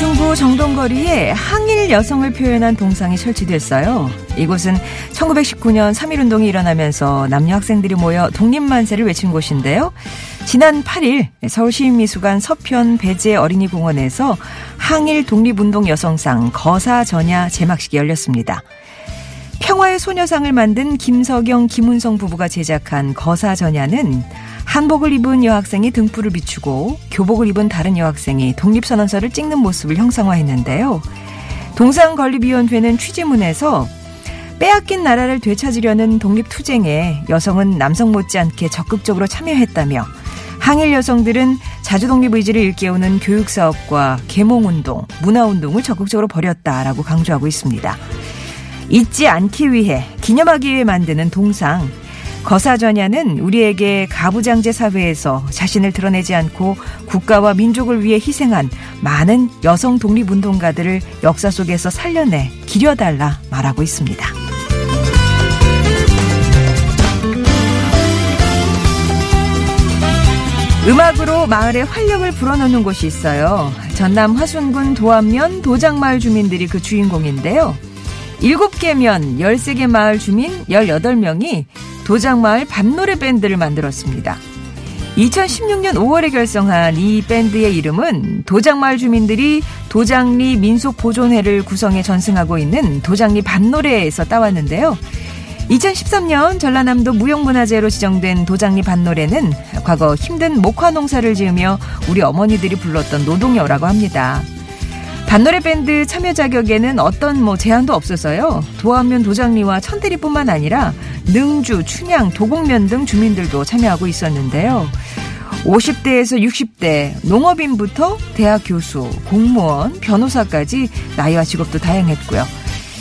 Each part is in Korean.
중구 정동거리에 항일 여성을 표현한 동상이 설치됐어요. 이곳은 1919년 3.1운동이 일어나면서 남녀 학생들이 모여 독립만세를 외친 곳인데요. 지난 8일 서울시민미수관 서편 배재 어린이공원에서 항일 독립운동 여성상 거사전야 제막식이 열렸습니다. 평화의 소녀상을 만든 김석영, 김은성 부부가 제작한 거사전야는 한복을 입은 여학생이 등불을 비추고 교복을 입은 다른 여학생이 독립선언서를 찍는 모습을 형상화했는데요. 동상건립위원회는 취지문에서 빼앗긴 나라를 되찾으려는 독립투쟁에 여성은 남성 못지않게 적극적으로 참여했다며 항일 여성들은 자주 독립 의지를 일깨우는 교육 사업과 계몽 운동, 문화 운동을 적극적으로 벌였다라고 강조하고 있습니다. 잊지 않기 위해, 기념하기 위해 만드는 동상, 거사전야는 우리에게 가부장제 사회에서 자신을 드러내지 않고 국가와 민족을 위해 희생한 많은 여성 독립운동가들을 역사 속에서 살려내 기려달라 말하고 있습니다. 음악으로 마을에 활력을 불어넣는 곳이 있어요. 전남 화순군 도암면 도장마을 주민들이 그 주인공인데요. 7개 면 13개 마을 주민 18명이 도장마을 밤노래 밴드를 만들었습니다. 2016년 5월에 결성한 이 밴드의 이름은 도장마을 주민들이 도장리 민속보존회를 구성해 전승하고 있는 도장리 밤노래에서 따왔는데요. 2013년 전라남도 무형문화재로 지정된 도장리 밭노래는 과거 힘든 목화 농사를 지으며 우리 어머니들이 불렀던 노동요라고 합니다. 밭노래 밴드 참여 자격에는 어떤 뭐 제한도 없어서요. 도안면 도장리와 천대리뿐만 아니라 능주, 춘향, 도곡면 등 주민들도 참여하고 있었는데요. 50대에서 60대, 농업인부터 대학 교수, 공무원, 변호사까지 나이와 직업도 다양했고요.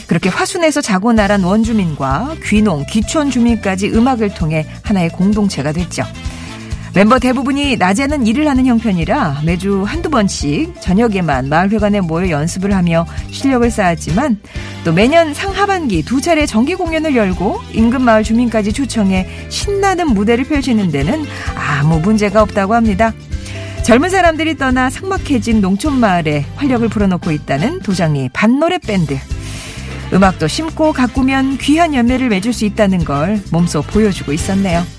그렇게 화순에서 자고 나란 원주민과 귀농, 귀촌 주민까지 음악을 통해 하나의 공동체가 됐죠. 멤버 대부분이 낮에는 일을 하는 형편이라 매주 한두 번씩 저녁에만 마을회관에 모여 연습을 하며 실력을 쌓았지만 또 매년 상하반기 두 차례 정기 공연을 열고 인근 마을 주민까지 초청해 신나는 무대를 펼치는 데는 아무 문제가 없다고 합니다. 젊은 사람들이 떠나 삭막해진 농촌 마을에 활력을 불어넣고 있다는 도장리 반노래 밴드. 음악도 심고 가꾸면 귀한 열매를 맺을 수 있다는 걸 몸소 보여주고 있었네요.